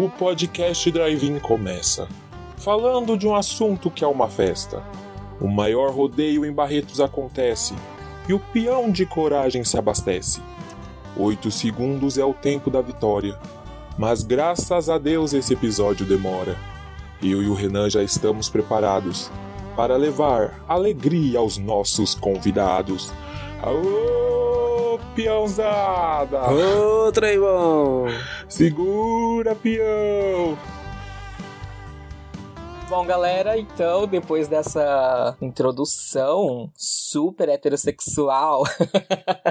o podcast Drive-In começa. Falando de um assunto que é uma festa. O maior rodeio em Barretos acontece e o peão de coragem se abastece. Oito segundos é o tempo da vitória, mas graças a Deus esse episódio demora. Eu e o Renan já estamos preparados para levar alegria aos nossos convidados. Aô, peãozada! Ô, Treivão! Segura, peão! Bom, galera, então, depois dessa introdução super heterossexual,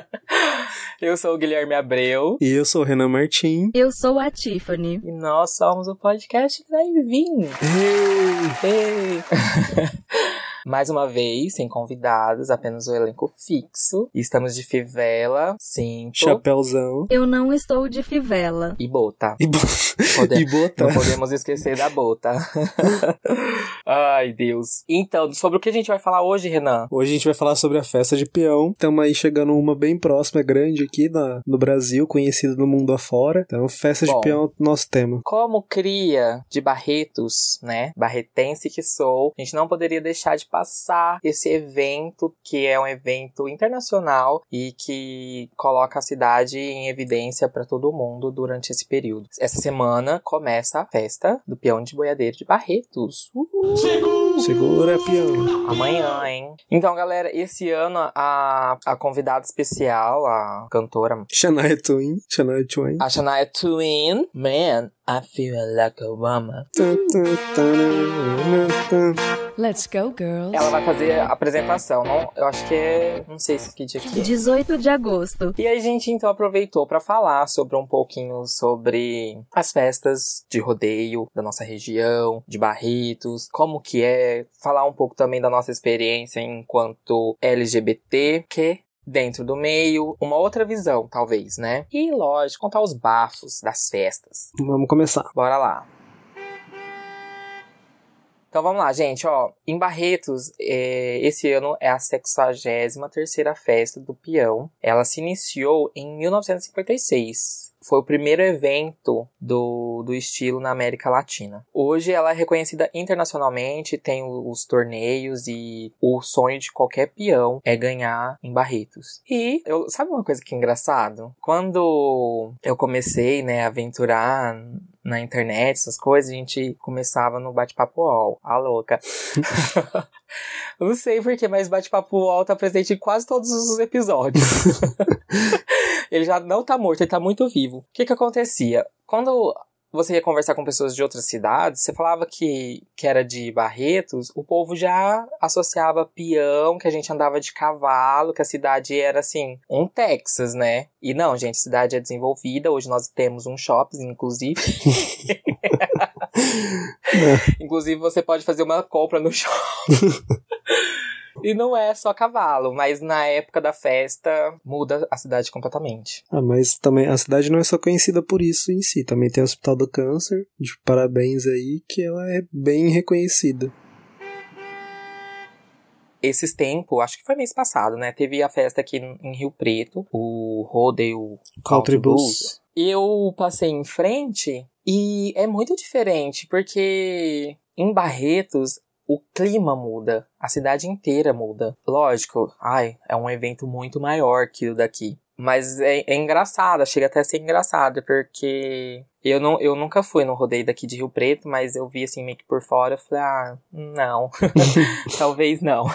eu sou o Guilherme Abreu. E eu sou o Renan Martim. Eu sou a Tiffany. E nós somos o podcast Drive-In. Ei! Ei. Mais uma vez, sem convidados, apenas o elenco fixo. Estamos de fivela, cinto Chapéuzão. Eu não estou de fivela. e bota. E, bo... Pode- e bota. Não podemos esquecer da bota. Ai, Deus. Então, sobre o que a gente vai falar hoje, Renan? Hoje a gente vai falar sobre a festa de peão. Estamos aí chegando uma bem próxima, grande aqui na, no Brasil, conhecida no mundo afora. Então, festa Bom. de peão é o nosso tema. Como cria de Barretos, né? Barretense que sou, a gente não poderia deixar de passar esse evento, que é um evento internacional e que coloca a cidade em evidência para todo mundo durante esse período. Essa semana começa a festa do peão de boiadeiro de Barretos. Uhul! Segura, peão. Amanhã, hein? Então, galera, esse ano a, a convidada especial, a cantora Shania Twain. Shania Twain. a Shania Twain, man, I feel like a woman. Let's go, girls. Ela vai fazer a apresentação, não? Eu acho que é. Não sei se que dia que é. 18 de agosto. E a gente então aproveitou para falar sobre um pouquinho sobre as festas de rodeio da nossa região, de Barretos, como que é, falar um pouco também da nossa experiência enquanto LGBT, que dentro do meio, uma outra visão, talvez, né? E lógico, contar os bafos das festas. Vamos começar. Bora lá. Então vamos lá, gente, ó. Em Barretos, é, esse ano é a 63ª festa do peão. Ela se iniciou em 1956. Foi o primeiro evento do, do estilo na América Latina. Hoje ela é reconhecida internacionalmente, tem os torneios e o sonho de qualquer peão é ganhar em Barretos. E eu, sabe uma coisa que é engraçado? Quando eu comecei, né, a aventurar na internet, essas coisas, a gente começava no bate-papo UOL. A louca. Não sei porquê, mas bate-papo UOL tá presente em quase todos os episódios. ele já não tá morto, ele tá muito vivo. O que que acontecia? Quando você ia conversar com pessoas de outras cidades, você falava que, que era de Barretos, o povo já associava peão, que a gente andava de cavalo, que a cidade era assim, um Texas, né? E não, gente, a cidade é desenvolvida, hoje nós temos um shopping, inclusive. Inclusive, você pode fazer uma compra no shopping. E não é só cavalo, mas na época da festa muda a cidade completamente. Ah, mas também a cidade não é só conhecida por isso em si. Também tem o Hospital do Câncer. De parabéns aí, que ela é bem reconhecida. Esses tempos, acho que foi mês passado, né? Teve a festa aqui em Rio Preto, o Rodeio Country Blues. Eu passei em frente e é muito diferente, porque em Barretos o clima muda, a cidade inteira muda. Lógico, ai, é um evento muito maior que o daqui. Mas é, é engraçado, chega até a ser engraçado, porque eu, não, eu nunca fui no rodeio daqui de Rio Preto, mas eu vi assim meio que por fora, eu falei, ah, não, talvez não.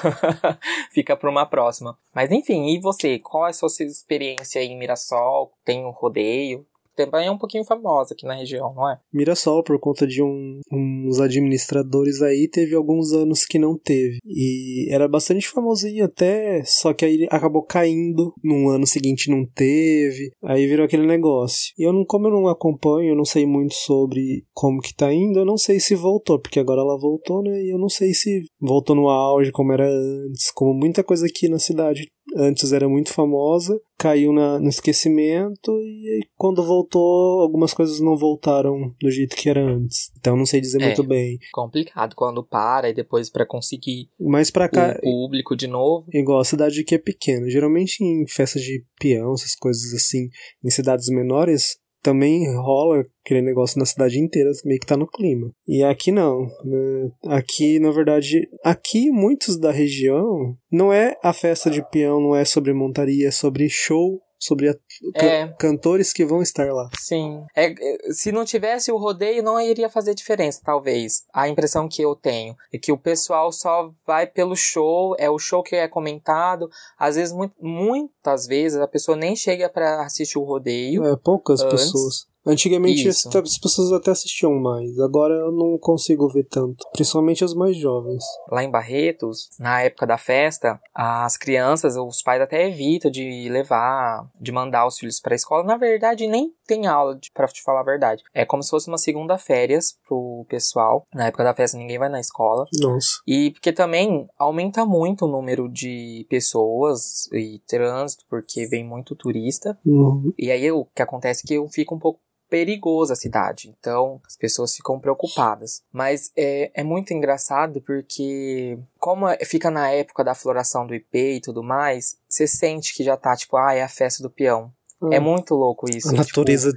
Fica pra uma próxima. Mas enfim, e você? Qual é a sua experiência em Mirassol? Tem um rodeio? Também é um pouquinho famosa aqui na região, não é? Mirassol, por conta de um- uns administradores aí, teve alguns anos que não teve. E era bastante famosinho até, só que aí acabou caindo. No ano seguinte não teve. Aí virou aquele negócio. E eu não, como eu não acompanho, eu não sei muito sobre como que tá indo, eu não sei se voltou, porque agora ela voltou, né? E eu não sei se voltou no auge como era antes, como muita coisa aqui na cidade antes era muito famosa, caiu na- no esquecimento e quando voltou, algumas coisas não voltaram do jeito que era antes. Então não sei dizer É. muito bem. Complicado quando para e depois pra conseguir Mas pra cá, o público de novo. igual a cidade aqui é pequena. Geralmente em festas de peão, essas coisas assim, em cidades menores, também rola aquele negócio na cidade inteira, meio que tá no clima. E aqui não, né? Aqui, na verdade, aqui muitos da região não é a festa de peão, não é sobre montaria, é sobre show sobre a, can, É. cantores que vão estar lá. Sim. É, é, se não tivesse o rodeio, não iria fazer diferença, talvez. A impressão que eu tenho é que o pessoal só vai pelo show, é o show que é comentado. Às vezes, mu- muitas vezes, a pessoa nem chega pra assistir o rodeio. É, poucas Antes. pessoas. Antigamente Isso. as as pessoas até assistiam mais, agora eu não consigo ver tanto, principalmente as mais jovens. Lá em Barretos, na época da festa, as crianças, os pais até evitam de levar, de mandar os filhos pra escola. Na verdade, nem tem aula, pra te falar a verdade. É como se fosse uma segunda férias pro pessoal. Na época da festa, ninguém vai na escola. Nossa. E porque também aumenta muito o número de pessoas e trânsito, porque vem muito turista. Uhum. E aí o que acontece é que fica um pouco perigosa a cidade. Então as pessoas ficam preocupadas. Mas é, é muito engraçado porque, como é- fica na época da floração do IP e tudo mais, você sente que já tá tipo, ah, é a festa do peão. É Ah, muito louco isso. A tipo, natureza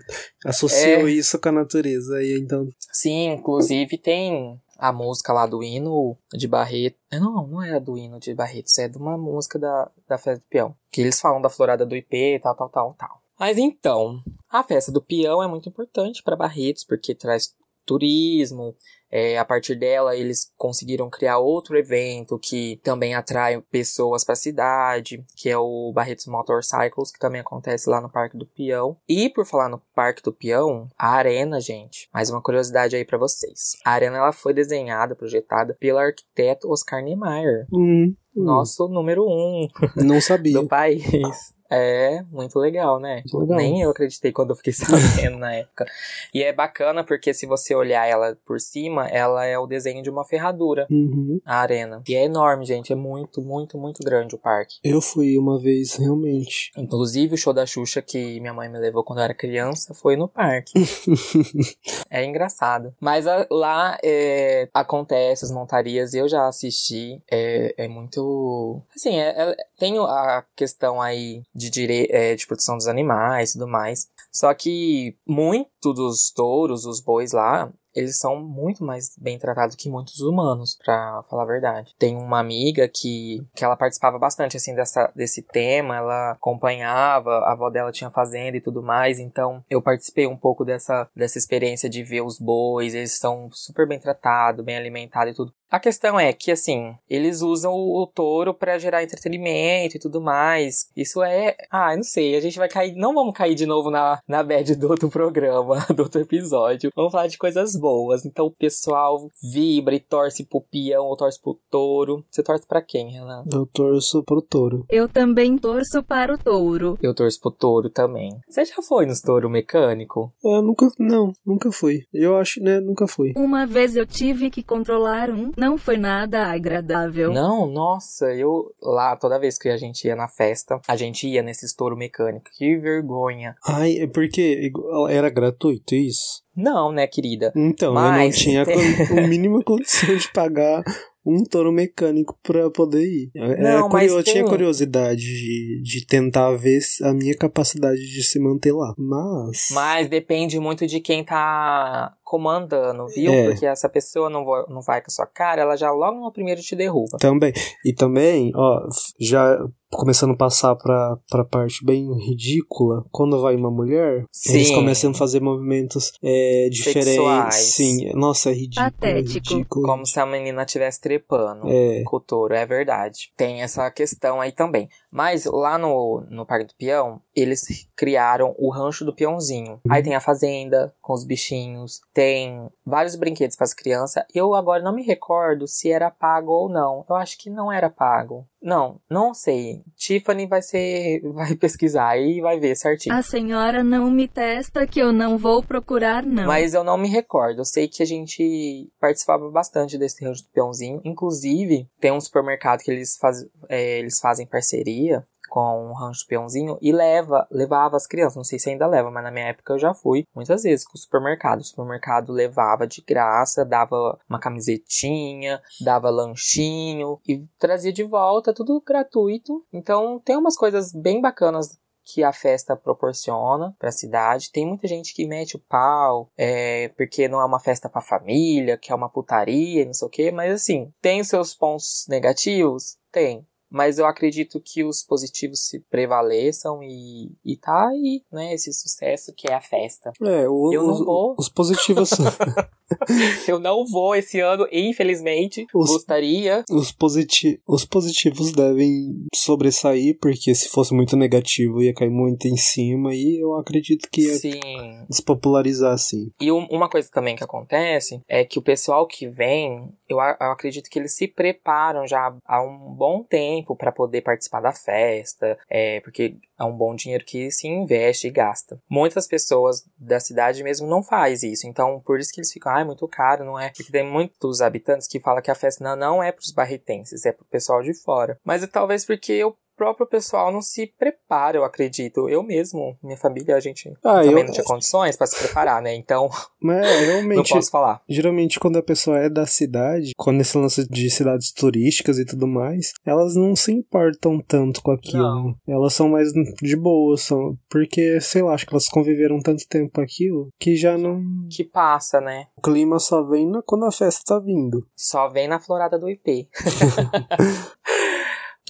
associou é- isso com a natureza, e então. Sim, inclusive tem a música lá do hino de Barreto. É, Não, não é a do hino de Barretos, é de uma música da, da festa do peão. Que eles falam da florada do IP, tal, tal, tal, tal. Mas então, a festa do peão é muito importante para Barretos, porque traz turismo. É, a partir dela, eles conseguiram criar outro evento que também atrai pessoas para a cidade, que é o Barretos Motorcycles, que também acontece lá no Parque do Peão. E por falar no Parque do Peão, a arena, gente, mais uma curiosidade aí para vocês. A arena ela foi desenhada, projetada pelo arquiteto Oscar Niemeyer, Hum, hum, nosso número um Não sabia. do país. É, muito legal, né? Muito legal. Nem eu acreditei quando eu fiquei sabendo na época. E é bacana porque se você olhar ela por cima, ela é o desenho de uma ferradura, Uhum. a arena. E é enorme, gente. É muito, muito, muito grande o parque. Eu fui uma vez, realmente. Inclusive, o show da Xuxa que minha mãe me levou quando eu era criança foi no parque. é engraçado. Mas a- lá é, acontece as montarias, eu já assisti. É, é muito. Assim, é- é- tem a questão aí de, dire... é, de proteção dos animais e tudo mais. Só que muito dos touros, os bois lá, eles são muito mais bem tratados que muitos humanos, pra falar a verdade. Tem uma amiga que, que ela participava bastante, assim, dessa, desse tema, ela acompanhava, a avó dela tinha fazenda e tudo mais, então eu participei um pouco dessa, dessa experiência de ver os bois, eles são super bem tratados, bem alimentados e tudo. A questão é que, assim, eles usam o, o touro pra gerar entretenimento e tudo mais. Isso é. Ah, eu não sei. A gente vai cair. Não vamos cair de novo na, na bad do outro programa, do outro episódio. Vamos falar de coisas boas. Então o pessoal vibra e torce pro peão ou torce pro touro. Você torce pra quem, Renan? Eu torço pro touro. Eu também torço para o touro. Eu torço pro touro também. Você já foi nos touro mecânico? Eu nunca. Não, nunca fui. Eu acho, né? Nunca fui. Uma vez eu tive que controlar um, não foi nada agradável. Não, nossa, eu lá, toda vez que a gente ia na festa, a gente ia nesses touro mecânico. Que vergonha. Ai, é porque era gratuito isso? Não, né, querida? Então, eu Mas não tinha tem- o mínimo condição de pagar um touro mecânico pra poder ir. Era Não, curio- mas eu tinha tem- curiosidade de, de tentar ver a minha capacidade de se manter lá. Mas. Mas depende muito de quem tá comandando, viu? É. Porque essa pessoa não vai, não vai com a sua cara, ela já logo no primeiro te derruba. Também. E também, ó, já começando a passar pra, pra parte bem ridícula, quando vai uma mulher, eles Sim. começam a fazer movimentos é, diferentes. Sexuais. Sim, nossa, é ridículo. É Patético. ridículo. Como se a menina estivesse trepando. É. Com o touro, é verdade. Tem essa questão aí também. Mas lá no, no Parque do Peão, eles criaram o rancho do peãozinho. Aí tem a fazenda com os bichinhos, tem vários brinquedos para as crianças. Eu agora não me recordo se era pago ou não. Eu acho que não era pago. Não, não sei. Tiffany vai ser, vai pesquisar e vai ver certinho. A senhora não me testa que eu não vou procurar, não. Mas eu não me recordo. Eu sei que a gente participava bastante desse rancho do peãozinho. Inclusive, tem um supermercado que eles, faz, é, eles fazem parceria com o rancho do peãozinho e leva, levava as crianças. Não sei se ainda leva, mas na minha época eu já fui muitas vezes com o supermercado. O supermercado levava de graça, dava uma camisetinha, dava lanchinho e trazia de volta, tudo gratuito. Então tem umas coisas bem bacanas que a festa proporciona para a cidade. Tem muita gente que mete o pau, é, porque não é uma festa para família, que é uma putaria, não sei o quê, mas assim, tem seus pontos negativos? Tem mas eu acredito que os positivos se prevaleçam e, e tá aí, né, esse sucesso que é a festa. É, o, eu não os, vou. Os positivos. eu não vou esse ano, infelizmente. Os- Gostaria. os, positi os positivos devem sobressair, porque se fosse muito negativo ia cair muito em cima e eu acredito que ia Sim. despopularizar assim. E um- uma coisa também que acontece é que o pessoal que vem, eu, eu acredito que eles se preparam já há um bom tempo para poder participar da festa, é, porque é um bom dinheiro que se investe e gasta. Muitas pessoas da cidade mesmo não faz isso, então por isso que eles ficam, ah, é muito caro, não é? Porque tem muitos habitantes que falam que a festa não, não é para os barretenses, é para o pessoal de fora. Mas é talvez porque o próprio pessoal não se prepara, eu acredito. Eu mesmo, minha família, a gente Ah, também eu. não tinha condições para se preparar, né? Então, Mas não realmente. posso falar. Geralmente, quando a pessoa é da cidade, quando esse lance de cidades turísticas e tudo mais, elas não se importam tanto com aquilo. Não. Elas são mais de boa, são, porque, sei lá, acho que elas conviveram tanto tempo com aquilo que já não. Que passa, né? O clima só vem na- quando a festa tá vindo. Só vem na florada do IP.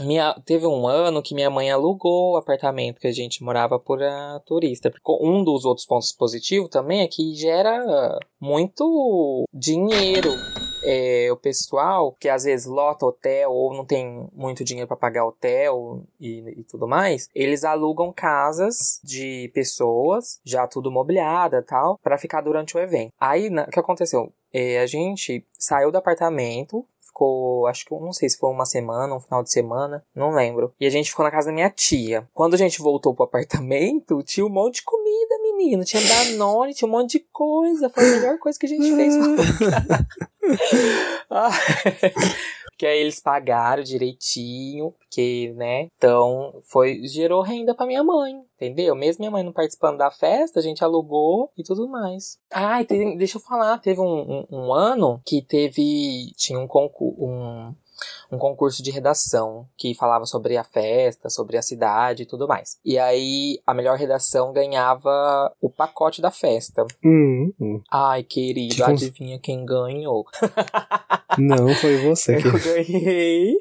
Minha, teve um ano que minha mãe alugou o apartamento que a gente morava por a turista. Um dos outros pontos positivos também é que gera muito dinheiro. É, o pessoal que às vezes lota hotel ou não tem muito dinheiro para pagar hotel e, e tudo mais, eles alugam casas de pessoas já tudo mobiliada tal para ficar durante o evento. Aí o que aconteceu? É, a gente saiu do apartamento, ficou, acho que não sei se foi uma semana, um final de semana, não lembro. E a gente ficou na casa da minha tia. Quando a gente voltou pro apartamento, tinha um monte de comida, menino. Tinha Danone, tinha um monte de coisa. Foi a melhor coisa que a gente fez. Ah, Porque aí eles pagaram direitinho, porque, né? Então, foi, gerou renda pra minha mãe, entendeu? Mesmo minha mãe não participando da festa, a gente alugou e tudo mais. Ah, e tem- deixa eu falar, teve um, um- um ano que teve, tinha um concurso, um, um concurso de redação que falava sobre a festa, sobre a cidade e tudo mais. E aí, a melhor redação ganhava o pacote da festa. Hum, hum. Ai, querido, Tipo- adivinha quem ganhou? Não, foi você que. Eu ganhei.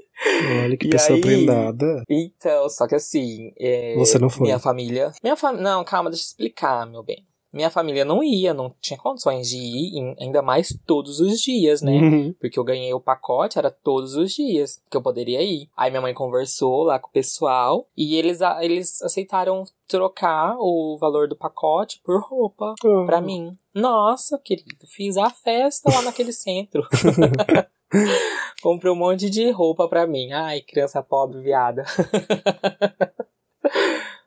Olha que E pessoa aí? prendada. Então, só que assim. é, Você não foi. Minha família. Minha fam... Não, calma, deixa eu explicar, meu bem. Minha família não ia, não tinha condições de ir, ainda mais todos os dias, né? Uhum. Porque eu ganhei o pacote, era todos os dias que eu poderia ir. Aí minha mãe conversou lá com o pessoal e eles, eles aceitaram trocar o valor do pacote por roupa pra mim. Nossa, querido, fiz a festa lá naquele centro. Comprei um monte de roupa pra mim. Ai, criança pobre, viada.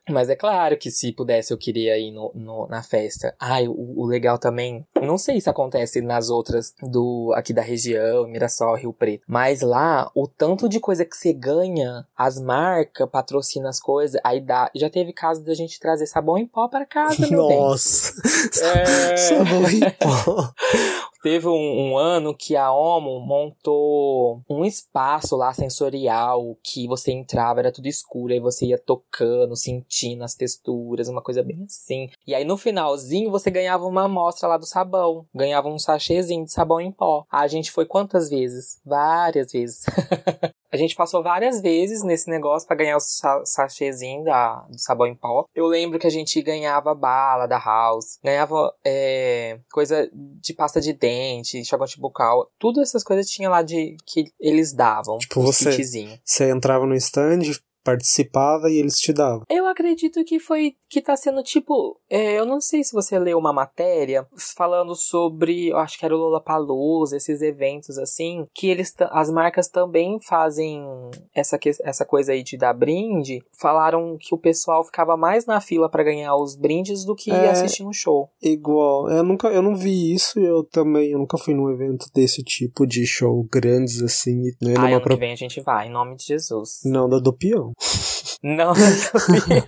Mas é claro que se pudesse eu queria ir no, no- na festa. Ai, o, o legal também. Não sei se acontece nas outras do aqui da região, Mirassol, Rio Preto. Mas lá, o tanto de coisa que você ganha, as marcas patrocinam as coisas, aí dá. Já teve caso da gente trazer sabão em pó para casa, meu. Nossa. É. Sabão em pó. Teve um, um ano que a Omo montou um espaço lá sensorial que você entrava, era tudo escuro, aí você ia tocando, sentindo as texturas, uma coisa bem assim. E aí no finalzinho você ganhava uma amostra lá do sabão, ganhava um sachêzinho de sabão em pó. A gente foi quantas vezes? Várias vezes. A gente passou várias vezes nesse negócio pra ganhar o sa sachêzinho da, do sabão em pó. Eu lembro que a gente ganhava bala da House, ganhava é, coisa de pasta de dente, enxaguante bucal. Tudo essas coisas tinha lá de que eles davam. Tipo, você- kitzinho. Você entrava no stand, participava e eles te davam. Eu acredito que foi que tá sendo tipo. é, eu não sei se você leu uma matéria falando sobre. Eu acho que era o Lollapalooza, esses eventos assim. Que eles as marcas também fazem essa, essa coisa aí de dar brinde. Falaram que o pessoal ficava mais na fila pra ganhar os brindes do que É. assistir um show. Igual, eu nunca, eu não vi isso, eu também, eu nunca fui num evento desse tipo de show grandes assim, né, Ah, ano pro... que vem a gente vai, em nome de Jesus. não da do peão. Não, não sabia.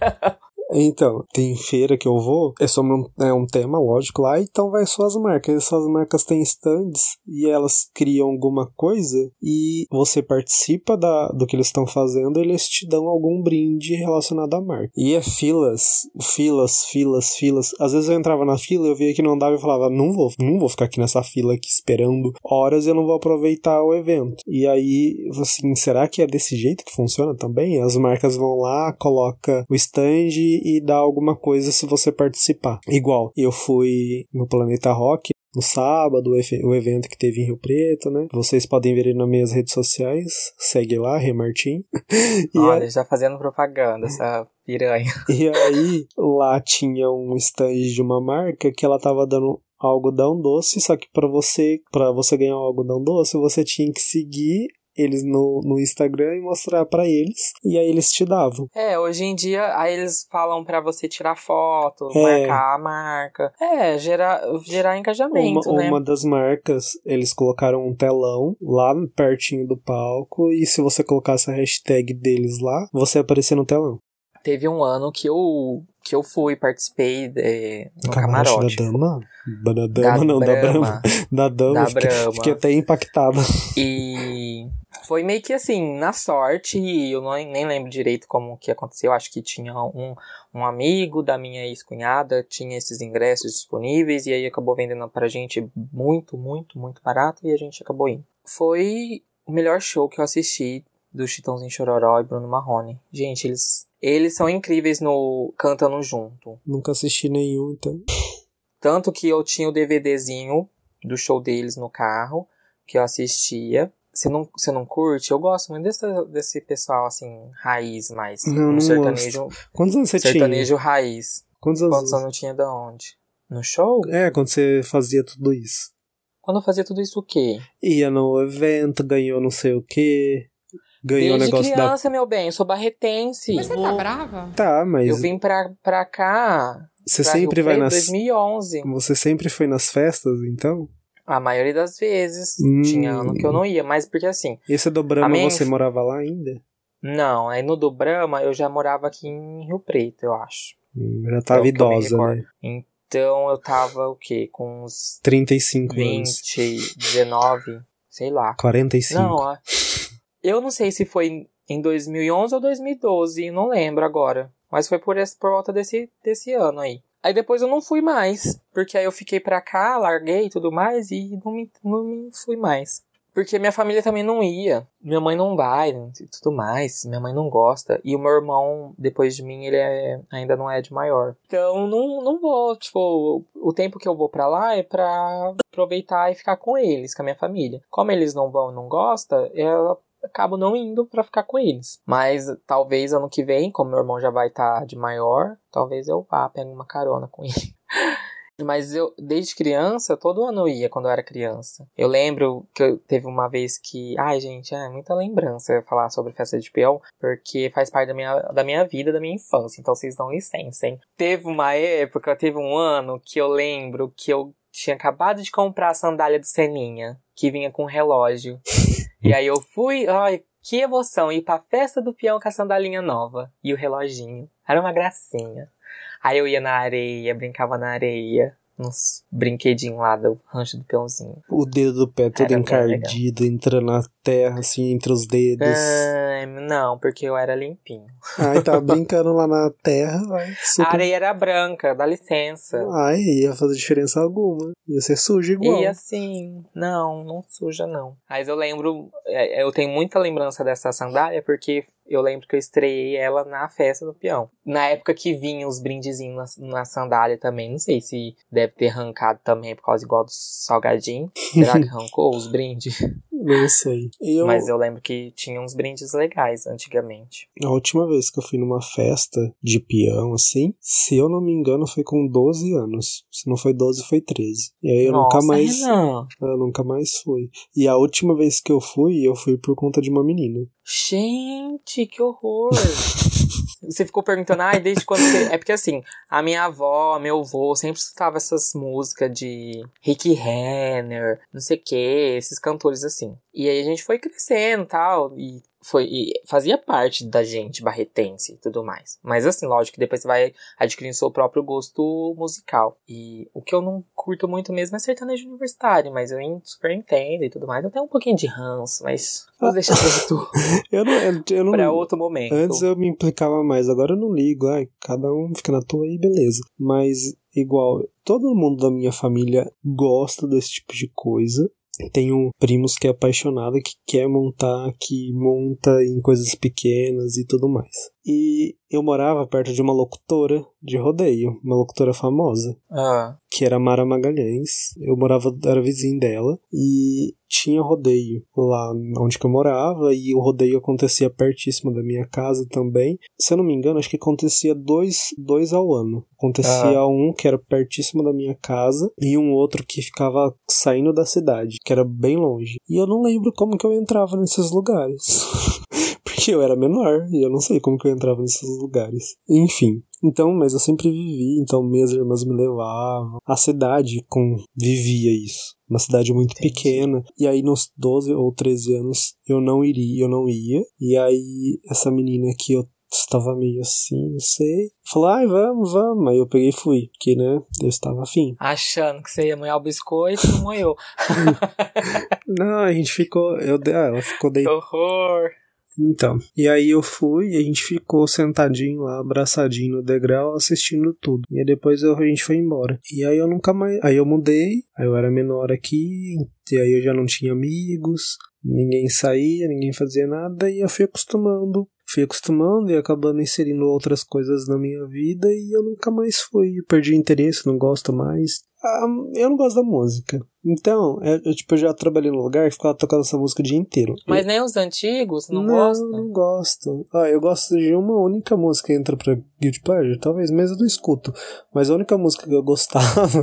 Então, tem feira que eu vou, é sobre um, é um tema, lógico, lá, então vai suas marcas. E suas marcas têm stands e elas criam alguma coisa e você participa da, do que eles estão fazendo, eles te dão algum brinde relacionado à marca. E é filas, filas, filas, filas. Às vezes eu entrava na fila, eu via que não dava e falava, não vou, não vou ficar aqui nessa fila aqui esperando horas, eu não vou aproveitar o evento. E aí, assim, será que é desse jeito que funciona também? As marcas vão lá, coloca o stand e dá alguma coisa se você participar. Igual, eu fui no Planeta Rock no sábado, o evento que teve em Rio Preto, né? Vocês podem ver nas minhas redes sociais. Segue lá, Remartim. Olha, a... já fazendo propaganda, essa piranha. E aí, lá tinha um stand de uma marca que ela tava dando algodão doce, só que para você, para você ganhar o algodão doce, você tinha que seguir eles no, no Instagram e mostrar para eles. E aí eles te davam. É, hoje em dia, aí eles falam para você tirar foto, é. marcar a marca. É, gerar, gerar engajamento, uma, né? Uma das marcas, eles colocaram um telão lá pertinho do palco e se você colocasse a hashtag deles lá, você aparecia no telão. Teve um ano que eu que eu fui, participei de, no camarote. Da dama? Da dama, da não, da Brahma. Da dama, da fiquei, fiquei até impactado. E foi meio que assim, na sorte, eu não, nem lembro direito como que aconteceu. Acho que tinha um, um amigo da minha ex-cunhada, tinha esses ingressos disponíveis, e aí acabou vendendo pra gente muito, muito, muito barato, e a gente acabou indo. Foi o melhor show que eu assisti do Chitãozinho Chororó e Bruno Marrone. Gente, eles eles são incríveis no cantando junto. Nunca assisti nenhum, então. Tanto que eu tinha o DVDzinho do show deles no carro, que eu assistia. Você não, você não curte? Eu gosto muito desse, desse pessoal, assim, raiz mais. Não, um não sertanejo. Gosto. Quantos anos você sertanejo tinha? Sertanejo raiz. Quantos anos? Quantos anos eu tinha da onde? No show? É, quando você fazia tudo isso. Quando eu fazia tudo isso o quê? Ia no evento, ganhou não sei o quê. Ganhou Desde o negócio criança, da... meu bem, eu sou barretense. Mas você tá brava? Tá, mas... Eu vim pra, pra cá... Você pra sempre Rio vai nas... 2011. Você sempre foi nas festas, então? A maioria das vezes. Hum. Tinha ano que eu não ia, mas porque assim... Esse do Brahma minha você morava lá ainda? Não, aí no do Brahma eu já morava aqui em Rio Preto, eu acho. Hum, já tava É eu me idosa, né? Então eu tava o quê? Com uns 35 anos. 20, 19, sei lá. 45. Não, a- eu não sei se foi em 2011 ou 2012, não lembro agora. Mas foi por, esse, por volta desse, desse ano aí. Aí depois eu não fui mais, porque aí eu fiquei pra cá, larguei e tudo mais, e não me, não me fui mais. Porque minha família também não ia. Minha mãe não vai e tudo mais. Minha mãe não gosta. E o meu irmão, depois de mim, ele é, ainda não é de maior. Então, não, não vou. Tipo, o tempo que eu vou pra lá é pra aproveitar e ficar com eles, com a minha família. Como eles não vão não gostam, eu acabo não indo pra ficar com eles. Mas talvez ano que vem, como meu irmão já vai estar de maior, talvez eu vá, pegue uma carona com ele. Mas eu, desde criança, todo ano eu ia quando eu era criança. Eu lembro que eu, teve uma vez que. Ai, gente, é muita lembrança falar sobre festa de peão, porque faz parte da minha, da minha vida, da minha infância. Então vocês dão licença, hein? Teve uma época, teve um ano que eu lembro que eu tinha acabado de comprar a sandália do Seninha, que vinha com relógio. E aí eu fui, ai, que emoção, ir pra festa do peão com a sandalinha nova e o reloginho. Era uma gracinha. Aí eu ia na areia, brincava na areia, nos brinquedinhos lá do rancho do peãozinho. O dedo do pé todo Era encardido, entrando na terra, assim, entre os dedos. Ai, não, porque eu era limpinho. Ai, tava brincando lá na terra, vai. A Super... areia era branca, dá licença. Ai, ia fazer diferença alguma. Ia ser sujo igual. E assim, não, não suja não. Mas eu lembro, é, eu tenho muita lembrança dessa sandália porque eu lembro que eu estreiei ela na festa do peão. Na época que vinha os brindezinhos na, na sandália também, não sei se deve ter arrancado também por causa igual do salgadinho. Será que arrancou os brindes? Não sei. Eu, Mas eu lembro que tinha uns brindes legais antigamente. A última vez que eu fui numa festa de peão, assim, se eu não me engano, foi com 12 anos. Se não foi 12, foi 13. E aí eu Nossa, nunca mais. Renan. Eu nunca mais fui. E a última vez que eu fui, eu fui por conta de uma menina. Gente, que horror! Você ficou perguntando, ai, desde quando você. É porque assim, a minha avó, meu avô sempre escutava essas músicas de Rick Renner, não sei o que, esses cantores assim. E aí a gente foi crescendo e tal, e foi e fazia parte da gente barretense e tudo mais. Mas assim, lógico que depois você vai adquirindo seu próprio gosto musical. E o que eu não curto muito mesmo é sertanejo universitário, mas eu super entendo e tudo mais. Eu tenho um pouquinho de ranço, mas vou deixar pra tu. eu não, eu, eu não, pra outro momento. Antes eu me implicava mais, agora eu não ligo. Ai, cada um fica na tua aí, beleza. Mas igual, todo mundo da minha família gosta desse tipo de coisa. Tenho primos que é apaixonado, que quer montar, que monta em coisas pequenas e tudo mais. E eu morava perto de uma locutora de rodeio, uma locutora famosa, Ah, que era Mara Magalhães. Eu morava, era vizinho dela, e tinha rodeio lá onde eu morava, e o rodeio acontecia pertíssimo da minha casa também. Se eu não me engano, acho que acontecia dois, dois ao ano. Acontecia um que era pertíssimo da minha casa, e um outro que ficava saindo da cidade, que era bem longe. E eu não lembro como que eu entrava nesses lugares. Eu era menor e eu não sei como que eu entrava nesses lugares. Enfim. Então, mas eu sempre vivi, então minhas irmãs me levavam. A cidade convivia isso. Uma cidade muito Entendi. pequena. E aí nos 12 ou 13 anos eu não iria, eu não ia. E aí essa menina que eu estava meio assim, não sei. Falou, ai, vamos, vamos. Aí eu peguei e fui, porque, né, eu estava afim. achando que você ia molhar o biscoito, não molhou. Não, a gente ficou, eu, ah, ela ficou que deitada. horror. Então, e aí eu fui e a gente ficou sentadinho lá, abraçadinho no degrau, assistindo tudo. E aí depois eu- a gente foi embora. E aí eu nunca mais. Aí eu mudei, aí eu era menor aqui, e aí eu já não tinha amigos, ninguém saía, ninguém fazia nada, e eu fui acostumando. Fui acostumando e acabando inserindo outras coisas na minha vida e eu nunca mais fui. Perdi interesse, não gosto mais. Ah, eu não gosto da música. Então, é, eu, tipo, eu já trabalhei num lugar que ficava tocando essa música o dia inteiro. Mas nem os antigos, não, não, gosta? não gosto. Ah, eu gosto de uma única música que entra pra Guilty Pleasure, talvez mesmo eu não escuto. Mas a única música que eu gostava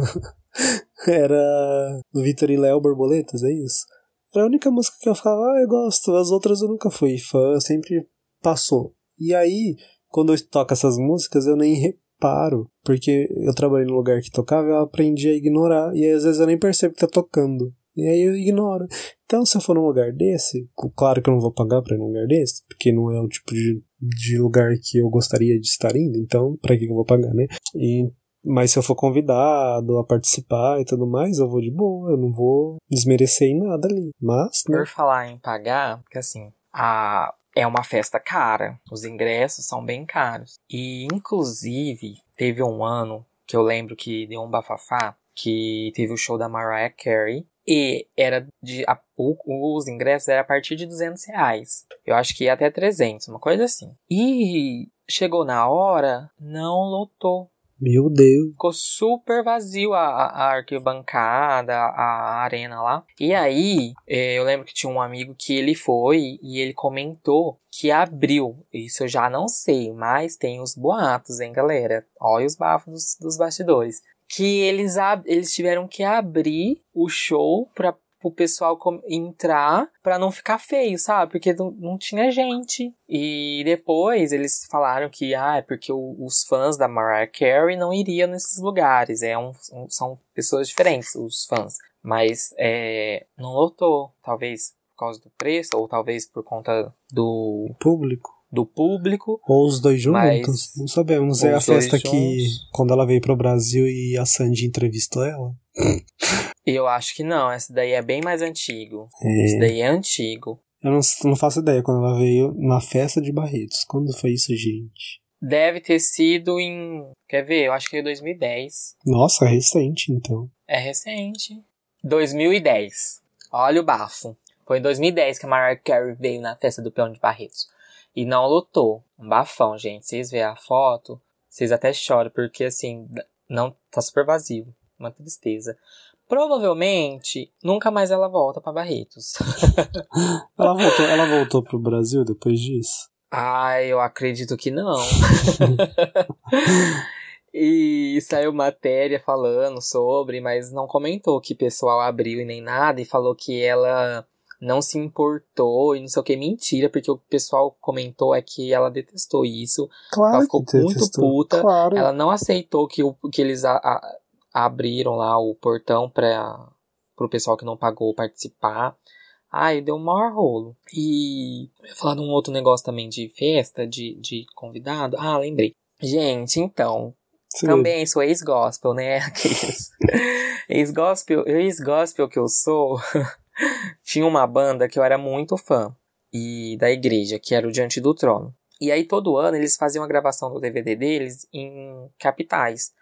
era do Vitor e Léo Borboletas, é isso? Era a única música que eu ficava, ah, eu gosto. As outras eu nunca fui fã, sempre passou. E aí, quando eu toco essas músicas, eu nem reparo, porque eu trabalhei num lugar que tocava, eu aprendi a ignorar, e aí, às vezes eu nem percebo que tá tocando. E aí eu ignoro. Então, se eu for num lugar desse, claro que eu não vou pagar pra ir num lugar desse, porque não é o tipo de, de lugar que eu gostaria de estar indo, então, pra que que eu vou pagar, né? E, mas se eu for convidado a participar e tudo mais, eu vou de boa, eu não vou desmerecer em nada ali. Mas, né? Por falar em pagar, porque assim, a é uma festa cara, os ingressos são bem caros. E inclusive teve um ano que eu lembro que deu um bafafá, que teve o show da Mariah Carey e era de a, os ingressos era a partir de 200 reais. Eu acho que ia até 300, uma coisa assim. E chegou na hora, não lotou. Meu Deus. Ficou super vazio a, a- arquibancada, a arena lá. E aí, eh, eu lembro que tinha um amigo que ele foi e ele comentou que abriu. Isso eu já não sei, mas tem os boatos, hein, galera? Olha os bafos dos, dos bastidores. Que eles, eles tiveram que abrir o show pra o pessoal entrar pra não ficar feio, sabe? Porque não, não tinha gente. E depois eles falaram que ah, é porque o- os fãs da Mariah Carey não iriam nesses lugares. É um, um- são pessoas diferentes, os fãs. Mas é, não lotou. Talvez por causa do preço, ou talvez por conta do, Público. Do público. Ou os dois juntos. Mas- Não sabemos. É a festa que, juntos. quando ela veio pro Brasil e a Sandy entrevistou ela. Eu acho que não, essa daí é bem mais antigo. É. Esse daí é antigo. Eu não, não faço ideia quando ela veio na festa de Barretos. Quando foi isso, gente? Deve ter sido em. Quer ver? Eu acho que é 2010. Nossa, recente, então. É recente. 2010. Olha o bafo. Foi em 2010 que a Mariah Carey veio na festa do Peão de Barretos. E não lutou. Um bafão, gente. Vocês verem a foto, vocês até choram, porque assim, não tá super vazio. Uma tristeza. Provavelmente, nunca mais ela volta pra Barretos. Ela voltou, ela voltou pro Brasil depois disso? Ai, eu acredito que não. e saiu matéria falando sobre, mas não comentou que pessoal abriu e nem nada, e falou que ela não se importou e não sei o que. Mentira, porque o pessoal comentou é que ela detestou isso. Claro Ela ficou muito detestou. puta. Claro. Ela não aceitou que, o, que eles a- a- abriram lá o portão para o pessoal que não pagou participar. Ai, deu um maior rolo. E falar de um outro negócio também de festa, de, de convidado. Ah, lembrei. Gente, então, Sim. também sou ex-gospel, né? Ex-gospel, ex-gospel que eu sou, tinha uma banda que eu era muito fã. E da igreja, que era o Diante do Trono. E aí todo ano eles faziam a gravação do DVD deles em capitais.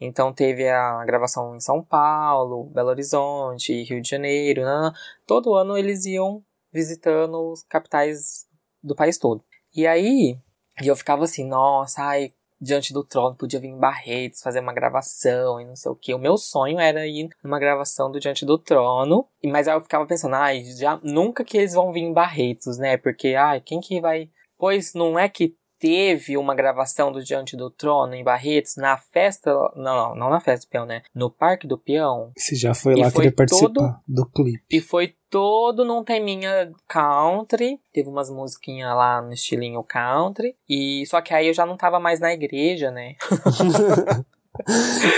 Então teve a gravação em São Paulo, Belo Horizonte, Rio de Janeiro. Todo ano eles iam visitando os capitais do país todo. E aí eu ficava assim, nossa, ai, diante do trono, podia vir em Barretos fazer uma gravação e não sei o que. O meu sonho era ir numa gravação do Diante do Trono, mas aí eu ficava pensando, ai, já nunca que eles vão vir em Barretos, né? Porque, ai, quem que vai. Pois não é que teve uma gravação do Diante do Trono em Barretos na festa. Não, não, não na festa do peão, né? No Parque do Peão. Você já foi lá foi querer participar todo- do clipe. E foi todo num teminha country. Teve umas musiquinhas lá no estilinho country. E só que aí eu já não tava mais na igreja, né?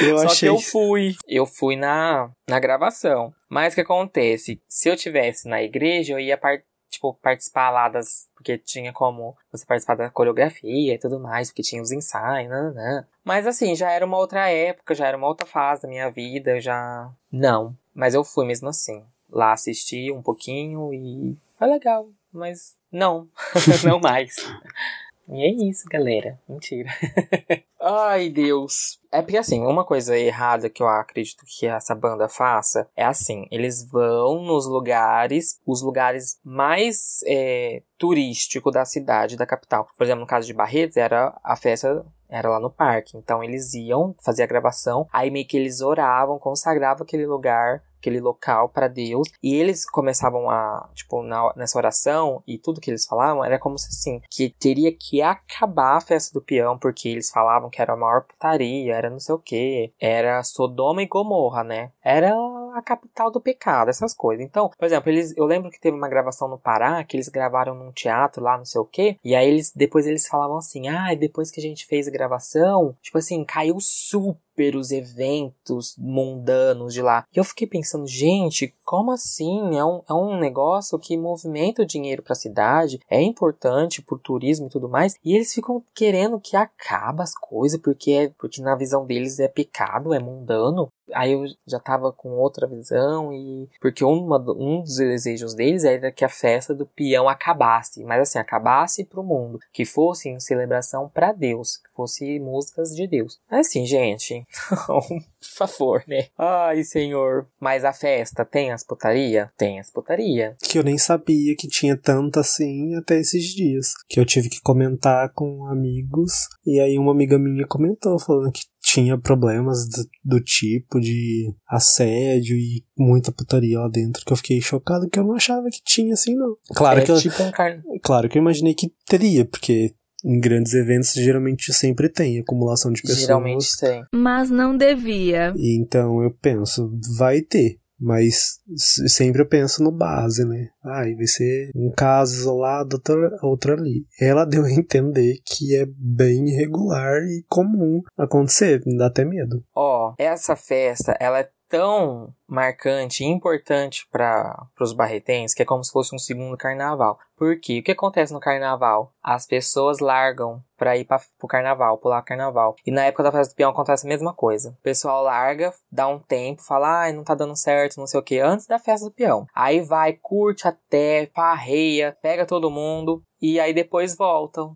Eu Só achei. que eu fui. Eu fui na, na gravação. Mas o que acontece? Se eu tivesse na igreja, eu ia par- tipo, participar lá das. Porque tinha como você participar da coreografia e tudo mais, porque tinha os ensaios, né? Mas assim, já era uma outra época, já era uma outra fase da minha vida, já. Não. Mas eu fui mesmo assim. Lá assisti um pouquinho e foi legal. Mas não. não mais. E é isso, galera. Mentira. Ai, Deus. É porque assim, uma coisa errada que eu acredito que essa banda faça é assim: eles vão nos lugares, os lugares mais é, turísticos da cidade, da capital. Por exemplo, no caso de Barretos, era a festa. Era lá no parque. Então eles iam fazer a gravação. Aí meio que eles oravam, consagravam aquele lugar aquele local para Deus. E eles começavam a tipo na, nessa oração e tudo que eles falavam era como se assim que teria que acabar a festa do peão porque eles falavam que era a maior putaria era não sei o que era Sodoma e Gomorra né? Era a capital do pecado essas coisas. Então por exemplo eles eu lembro que teve uma gravação no Pará que eles gravaram num teatro lá não sei o que e aí eles depois eles falavam assim ah depois que a gente fez a gravação tipo assim caiu super os eventos mundanos de lá. E eu fiquei pensando, gente, como assim? É um, é um negócio que movimenta o dinheiro para a cidade, é importante pro turismo e tudo mais, e eles ficam querendo que acabe as coisas, porque, é, porque na visão deles é pecado, é mundano. Aí eu já tava com outra visão e porque uma, um dos desejos deles era que a festa do peão acabasse, mas assim, acabasse pro mundo, que fosse em celebração para Deus, que fosse músicas de Deus. Assim, gente, por favor, né? Ai, senhor. Mas a festa tem as putaria? Tem as putaria. Que eu nem sabia que tinha tanto assim até esses dias. Que eu tive que comentar com amigos. E aí uma amiga minha comentou, falando que tinha problemas do, do tipo de assédio e muita putaria lá dentro. Que eu fiquei chocado que eu não achava que tinha assim, não. Claro, é que, eu, tipo um carne. claro que eu imaginei que teria, porque em grandes eventos geralmente sempre tem acumulação de pessoas. Geralmente tem. Mas não devia. E então eu penso, vai ter. Mas sempre eu penso no base, né? Ai, vai ser um caso isolado, outro, outro ali. Ela deu a entender que é bem irregular e comum acontecer, me dá até medo. Ó, essa festa, ela é tão marcante e importante para os barretenses que é como se fosse um segundo carnaval. Por quê? O que acontece no carnaval? As pessoas largam pra ir para pro carnaval, pular o carnaval. E na época da festa do peão acontece a mesma coisa. O pessoal larga, dá um tempo, fala, ai, não tá dando certo, não sei o que, antes da festa do peão. Aí vai, curte até, parreia, pega todo mundo. E aí depois voltam.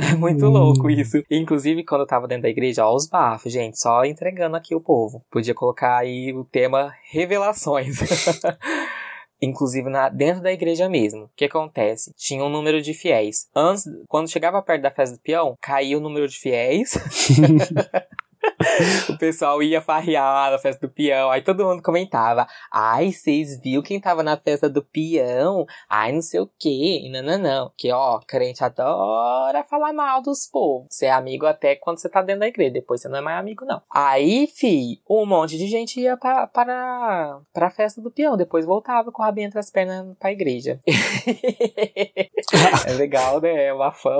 É muito Hum. louco isso. Inclusive, quando eu tava dentro da igreja, ó, os bafos, gente, só entregando aqui o povo. Podia colocar aí o tema revelações. Inclusive na, dentro da igreja mesmo. O que acontece? Tinha um número de fiéis. Antes, quando chegava perto da festa do peão, caía o número de fiéis. o pessoal ia farrear na festa do peão. Aí todo mundo comentava: Ai, vocês viu quem tava na festa do peão? Ai, não sei o que. Não, não, não. Que ó, crente adora falar mal dos povos. Você é amigo até quando você tá dentro da igreja. Depois você não é mais amigo, não. Aí, fi, um monte de gente ia pra, para, festa do peão. Depois voltava com o rabinho entre as pernas pra igreja. é legal, né? É uma fã.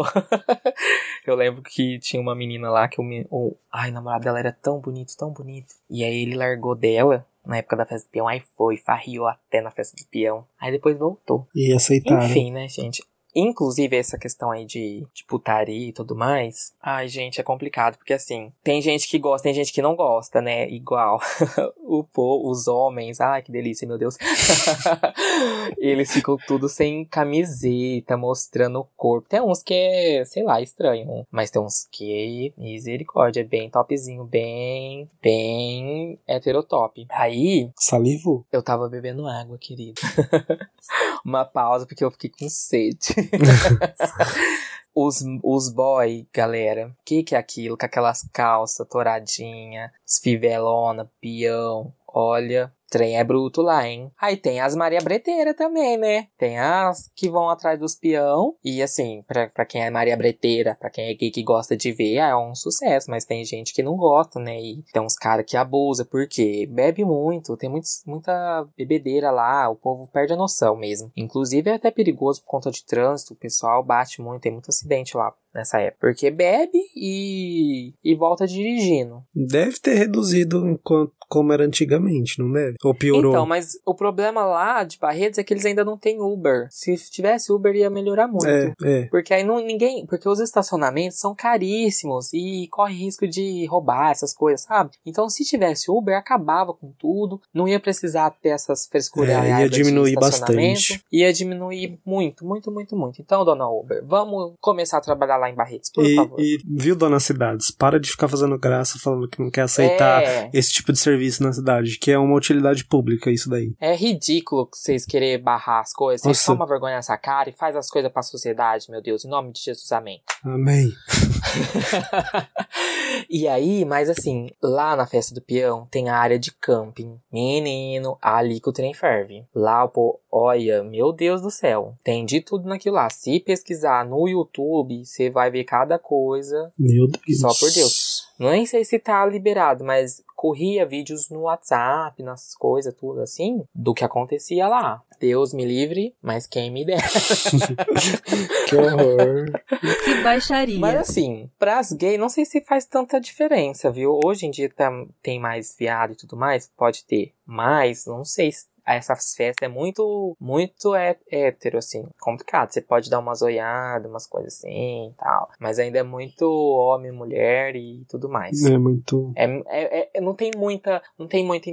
Eu lembro que tinha uma menina lá que o, me- o ai, o namorado dela era tão bonito, tão bonito. E aí ele largou dela na época da festa do peão. Aí foi, farriou até na festa do peão. Aí depois voltou. E aceitaram. Enfim, né, gente? Inclusive, essa questão aí de, de putaria e tudo mais. Ai, gente, é complicado. Porque assim, tem gente que gosta, tem gente que não gosta, né? Igual o povo, os homens. Ai, que delícia, meu Deus. Eles ficam tudo sem camiseta, mostrando o corpo. Tem uns que é, sei lá, estranho. Mas tem uns que, misericórdia, é bem topzinho, bem, bem heterotop. Aí, Salivo? eu tava bebendo água, querido. Uma pausa porque eu fiquei com sede. os, os boy, galera, que que é aquilo? Com aquelas calças touradinha, fivelona, peão. Olha, trem é bruto lá, hein? Aí tem as Maria Breteira também, né? Tem as que vão atrás dos peão. E assim, pra, pra quem é Maria Breteira, pra quem é gay que gosta de ver, é um sucesso. Mas tem gente que não gosta, né? E tem uns caras que abusa, porque bebe muito, tem muitos, muita bebedeira lá, o povo perde a noção mesmo. Inclusive é até perigoso por conta de trânsito, o pessoal bate muito, tem muito acidente lá nessa época. Porque bebe e, e volta dirigindo. Deve ter reduzido enquanto, como era antigamente, não deve? Ou piorou? Então, mas o problema lá de Barretos é que eles ainda não têm Uber. Se tivesse Uber, ia melhorar muito. É, é. Porque aí não, ninguém. Porque os estacionamentos são caríssimos e corre risco de roubar essas coisas, sabe? Então, se tivesse Uber, acabava com tudo. Não ia precisar ter essas frescuras. É, ia diminuir bastante. Ia diminuir muito, muito, muito, muito. Então, dona Uber, vamos começar a trabalhar lá em Barretos, por E, favor. e, viu, dona Cidades? Para de ficar fazendo graça falando que não quer aceitar É. esse tipo de serviço na cidade, que é uma utilidade pública, isso daí. É ridículo vocês querer barrar as coisas. Vocês tomam vergonha nessa cara e faz as coisas pra sociedade, meu Deus. Em nome de Jesus, amém. Amém. e aí, mas assim, lá na festa do peão tem a área de camping. Menino, ali que o trem ferve. Lá, pô, olha, meu Deus do céu. Tem de tudo naquilo lá. Se pesquisar no YouTube, você vai ver cada coisa. Meu Deus. Só por Deus. Nem sei se tá liberado, mas corria vídeos no WhatsApp, nas coisas, tudo assim, do que acontecia lá. Deus me livre, mas quem me dera. Que horror. Que baixaria. Mas assim, pras gays, não sei se faz tanta diferença, viu? Hoje em dia tá, tem mais viado e tudo mais, pode ter. Mas, não sei se essas festas é muito, muito é, hétero, assim, complicado. Você pode dar umas olhadas, umas coisas assim e tal. Mas ainda é muito homem, mulher e tudo mais. É muito. É, é, é- não tem muita, não tem muita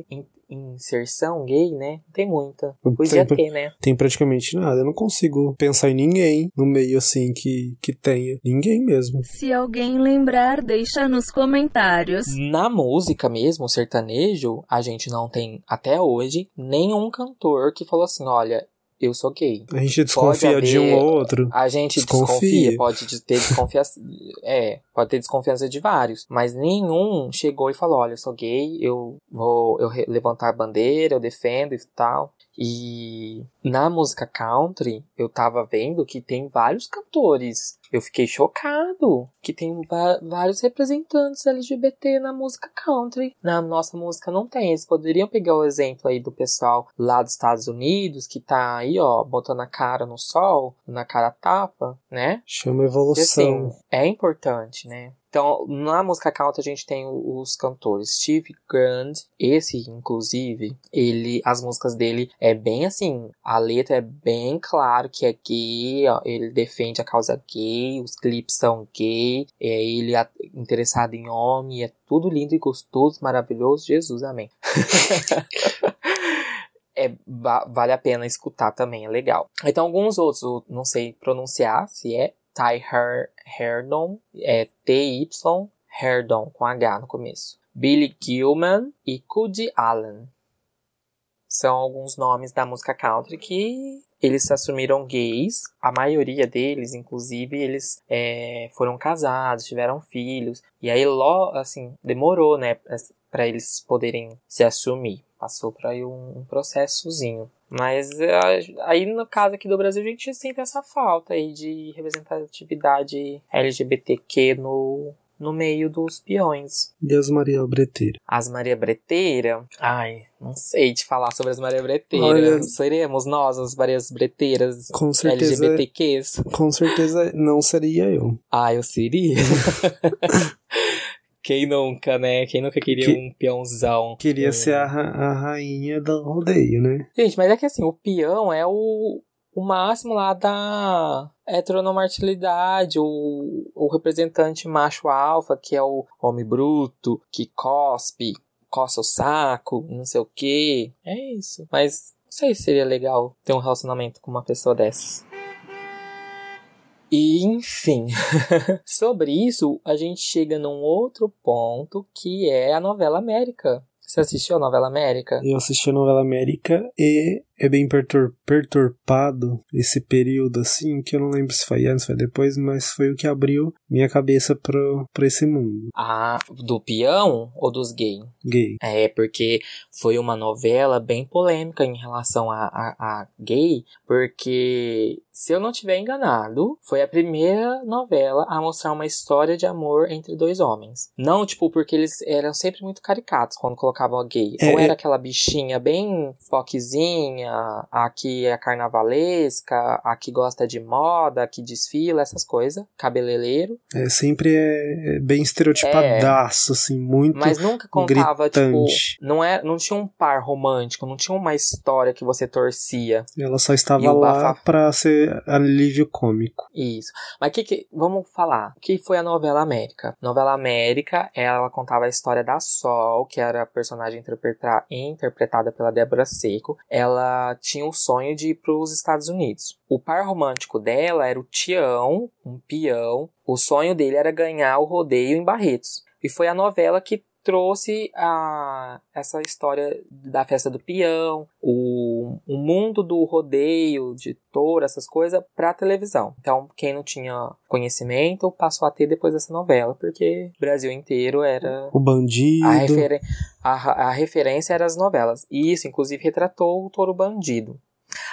inserção gay, né? Não tem muita. Podia Tem- ter, né? Tem praticamente nada. Eu não consigo pensar em ninguém no meio assim que, que tenha. Ninguém mesmo. Se alguém lembrar, deixa nos comentários. Na música mesmo, sertanejo, a gente não tem, até hoje, nenhum cantor que falou assim, olha, eu sou gay. A gente desconfia de um haver- ou outro. A gente Desconfia. desconfia, pode de- ter desconfiança, é, pode ter desconfiança de vários, mas nenhum chegou e falou, olha, eu sou gay, eu vou eu levantar a bandeira, eu defendo e tal. E na música country, eu tava vendo que tem vários cantores. Eu fiquei chocado que tem vários representantes LGBT na música country. Na nossa música não tem. Eles poderiam pegar o exemplo aí do pessoal lá dos Estados Unidos que tá aí, ó, botando a cara no sol, na cara tapa, né? Chama E evolução. assim, é importante, né? Então, na música country a gente tem os cantores Steve Grant, esse inclusive, ele, as músicas dele é bem assim, a letra é bem claro que é gay, ó, ele defende a causa gay, os clipes são gay, é ele a- interessado em homem, é tudo lindo e gostoso, maravilhoso, Jesus, amém. É, va- vale a pena escutar também, é legal. Então, alguns outros, não sei pronunciar se é Ty Her Herdon, é T-Y Herdon, com H no começo. Billy Gilman e Cudi Allen. São alguns nomes da música country que eles se assumiram gays. A maioria deles, inclusive, eles é, foram casados, tiveram filhos. E aí, lo, assim, demorou, né, para eles poderem se assumir. Passou por aí um, um processozinho. Mas é, aí no caso aqui do Brasil a gente sente essa falta aí de representatividade LGBTQ no, no meio dos peões. E as Maria Breteira. As Maria Breteira, ai, não sei te falar sobre as Maria Breteira. Olha- Seremos nós as Marias Breteiras Com certeza. LGBTQs? Com certeza não seria eu. Ah, eu seria. Quem nunca, né? Quem nunca queria Que- um peãozão? Queria Um- ser a, ra- a rainha do rodeio, né? Gente, mas é que assim, o peão é o, o máximo lá da heteronormatividade, o, o representante macho alfa, que é o homem bruto, que cospe, coça o saco, não sei o que. É isso. Mas não sei se seria legal ter um relacionamento com uma pessoa dessas. E, enfim, sobre isso, a gente chega num outro ponto que é a novela América. Você assistiu a novela América? Eu assisti a novela América e é bem pertur perturbado esse período assim, que eu não lembro se foi antes, foi depois, mas foi o que abriu minha cabeça pro, pra esse mundo Ah, do peão ou dos gays? gay. É, porque foi uma novela bem polêmica em relação a, a, a gay, porque, se eu não tiver enganado, foi a primeira novela a mostrar uma história de amor entre dois homens. Não, tipo, porque eles eram sempre muito caricatos quando colocavam a gay. É, Ou é. era aquela bichinha bem foquezinha, a que é carnavalesca, a que gosta de moda, a que desfila, essas coisas, cabeleireiro. É, sempre é, é bem estereotipadaço, assim, muito. Mas nunca contava, tipo, gritante. não, é, não tinha um par romântico, não tinha uma história que você torcia. Ela só estava lá bafafá. pra ser alívio cômico. Isso. Mas que que. Vamos falar. O que foi a novela América? Novela América, ela contava a história da Sol, que era a personagem interpreta- interpretada pela Débora Seco. Ela tinha o sonho de ir pros Estados Unidos. O par romântico dela era o Tião, um peão. O sonho dele era ganhar o rodeio em Barretos. E foi a novela que trouxe a, essa história da festa do peão, o, o mundo do rodeio, de touro, essas coisas, pra televisão. Então, quem não tinha conhecimento passou a ter depois dessa novela, porque o Brasil inteiro era. O bandido. A, referen a, a referência era as novelas. E isso, inclusive, retratou o touro bandido.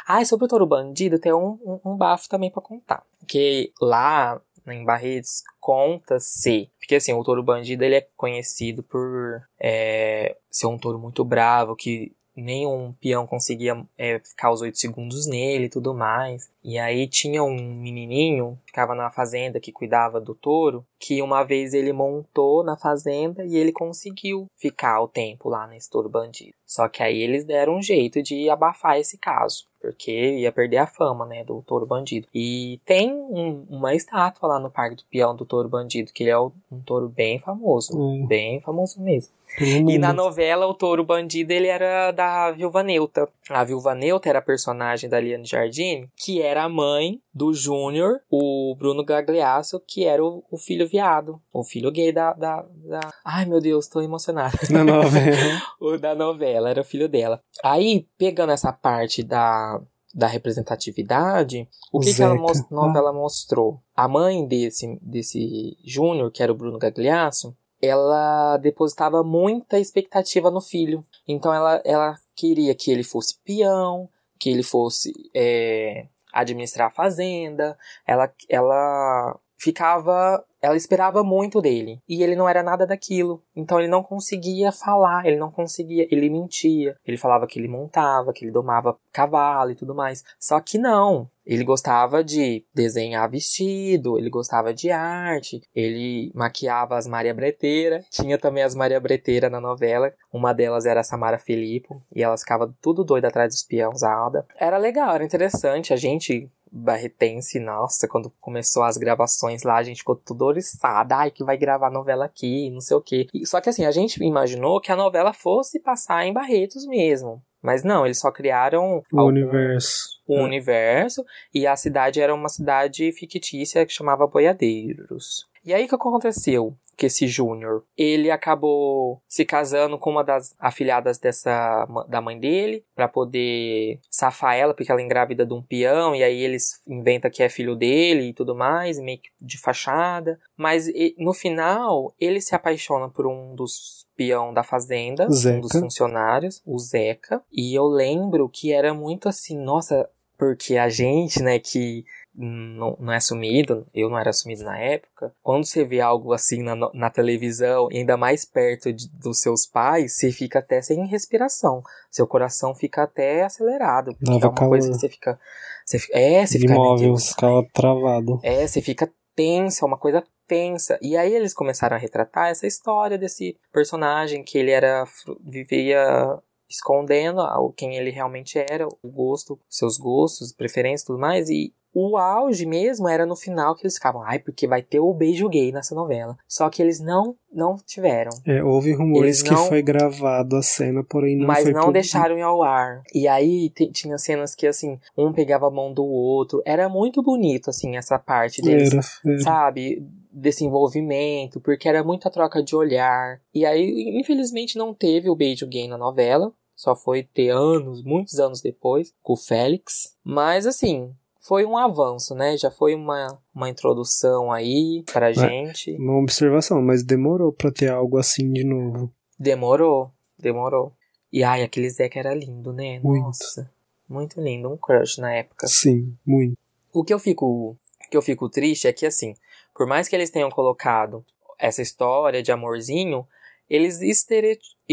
Ah, e sobre o touro bandido, tem um, um, um bafo também pra contar. Que lá em Barretos conta-se. Porque assim, o touro bandido ele é conhecido por é, ser um touro muito bravo, que nenhum peão conseguia é, ficar os oito segundos nele e tudo mais. E aí tinha um menininho que ficava na fazenda que cuidava do touro, que uma vez ele montou na fazenda e ele conseguiu ficar o tempo lá nesse touro bandido. Só que aí eles deram um jeito de abafar esse caso, porque ia perder a fama, né, do touro bandido. E tem um- uma estátua lá no Parque do Peão do touro bandido, que ele é um touro bem famoso, É. bem famoso mesmo. Pelo E na novela, o touro bandido, ele era da Viúva Neuta. A Viúva Neuta era a personagem da Liane Jardine, que era a mãe do Júnior, o Bruno Gagliasso, que era o, o filho viado. O filho gay da, da, da- Ai, meu Deus, tô emocionada. Na novela. o da novela, era o filho dela. Aí, pegando essa parte da, da representatividade, o que, que a Zeca. mos- novela mostrou? A mãe desse, desse Júnior, que era o Bruno Gagliasso, ela depositava muita expectativa no filho. Então ela, ela queria que ele fosse peão, que ele fosse é, administrar a fazenda. Ela, ela ficava. Ela esperava muito dele. E ele não era nada daquilo. Então ele não conseguia falar, ele não conseguia. Ele mentia. Ele falava que ele montava, que ele domava cavalo e tudo mais. Só que não. Ele gostava de desenhar vestido, ele gostava de arte, ele maquiava as Maria Breteira. Tinha também as Maria Breteira na novela. Uma delas era a Samara Filippo, e elas ficavam tudo doida atrás dos peões, a Ada. Era legal, era interessante. A gente, barretense, nossa, quando começou as gravações lá, a gente ficou tudo oriçada. Ai, que vai gravar novela aqui, não sei o quê. E- Só que assim, a gente imaginou que a novela fosse passar em Barretos mesmo. Mas não, eles só criaram O algum- universo. o universo e a cidade era uma cidade fictícia que chamava Boiadeiros. E aí o que aconteceu? Que esse Júnior, ele acabou se casando com uma das afilhadas dessa da mãe dele pra poder safar ela, porque ela é engravida de um peão e aí eles inventam que é filho dele e tudo mais, meio que de fachada. Mas no final, ele se apaixona por um dos peão da fazenda, um dos Zeca. funcionários, o Zeca. E eu lembro que era muito assim, nossa, porque a gente, né, que não, não é assumido, eu não era assumido na época, quando você vê algo assim na, na televisão, e ainda mais perto de- dos seus pais, você fica até sem respiração. Seu coração fica até acelerado. Porque Dava é uma coisa que você fica. Você, é, você fica. Imóvel, ficava travado. É, você fica tenso, é uma coisa tensa. E aí eles começaram a retratar essa história desse personagem que ele era vivia escondendo quem ele realmente era, o gosto, seus gostos, preferências e tudo mais. E o auge mesmo era no final que eles ficavam, ai, porque vai ter o beijo gay nessa novela. Só que eles não não tiveram. É, houve rumores que foi gravado a cena, porém não Mas foi não deixaram ir ao ar. E aí tinha cenas que, assim, um pegava a mão do outro. Era muito bonito, assim, essa parte deles. Era, era. Sabe? Desse envolvimento, porque era muita troca de olhar. E aí, infelizmente, não teve o beijo gay na novela. Só foi ter anos, muitos anos depois, com o Félix. Mas, assim, foi um avanço, né? Já foi uma, uma introdução aí pra é, gente. Uma observação, mas demorou pra ter algo assim de novo. Demorou, demorou. E ai, aquele Zeca era lindo, né? Muito. Nossa, muito lindo, um crush na época. Sim, muito. O que eu fico, que eu fico triste é que assim, por mais que eles tenham colocado essa história de amorzinho, eles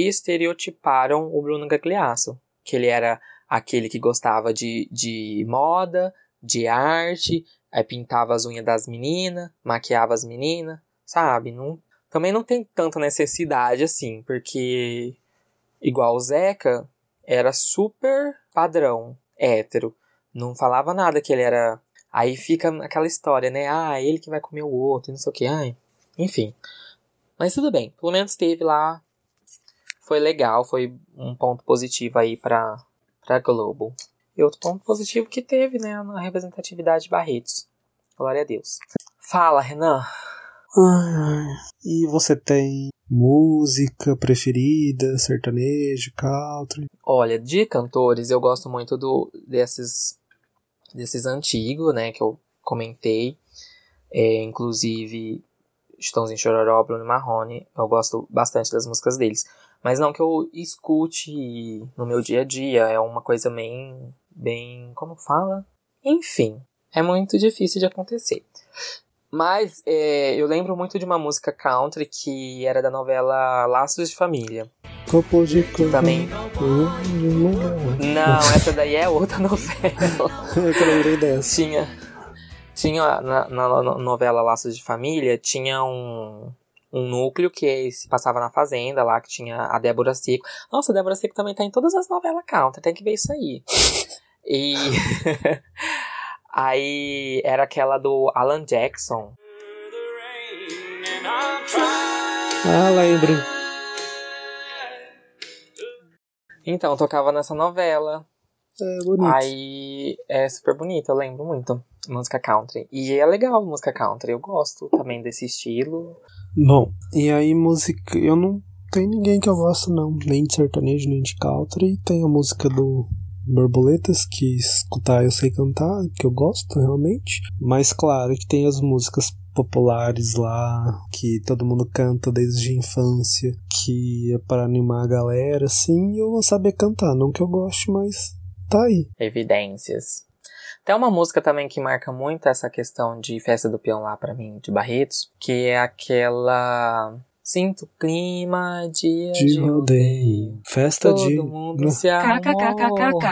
estereotiparam o Bruno Gagliasso, que ele era aquele que gostava de, de moda, de arte, aí pintava as unhas das meninas, maquiava as meninas, sabe? Não, também não tem tanta necessidade assim, porque igual o Zeca era super padrão, hétero. Não falava nada que ele era. Aí fica aquela história, né? Ah, ele que vai comer o outro, não sei o que. Ai, enfim. Mas tudo bem, pelo menos teve lá. Foi legal, foi um ponto positivo aí pra, pra Globo. E outro ponto positivo que teve, né, na representatividade de Barretos. Glória a Deus. Fala, Renan. Ai, ai. E você tem música preferida, sertanejo, country? Olha, de cantores eu gosto muito do desses desses antigos, né, que eu comentei. É, inclusive Estãozinho Chororó, Bruno Marrone. Eu gosto bastante das músicas deles. Mas não que eu escute no meu dia a dia, é uma coisa bem bem. Como fala? Enfim, é muito difícil de acontecer. Mas é, eu lembro muito de uma música country que era da novela Laços de Família. Copo de copo. Também. Não, essa daí é outra novela. eu lembrei dessa. Tinha. Tinha na, na, na novela Laços de Família, tinha um, um núcleo que se passava na fazenda lá, que tinha a Débora Seco. Nossa, a Débora Seco também tá em todas as novelas country, tem que ver isso aí. E aí era aquela do Alan Jackson. Ah, lembro. Então, tocava nessa novela. É bonito. Aí é super bonito, eu lembro muito. Música country. E é legal música country, eu gosto também desse estilo. Bom, e aí música. Eu não tenho ninguém que eu gosto, não. Nem de sertanejo, nem de country. Tem a música do borboletas que escutar eu sei cantar, que eu gosto realmente. Mas claro que tem as músicas populares lá que todo mundo canta desde a infância, que é para animar a galera, assim, eu vou saber cantar, não que eu goste, mas tá aí. Evidências. Tem uma música também que marca muito essa questão de festa do peão lá para mim, de Barretos, que é aquela Sinto clima, dia de, de rodeio. Festa Todo de. mundo não. se.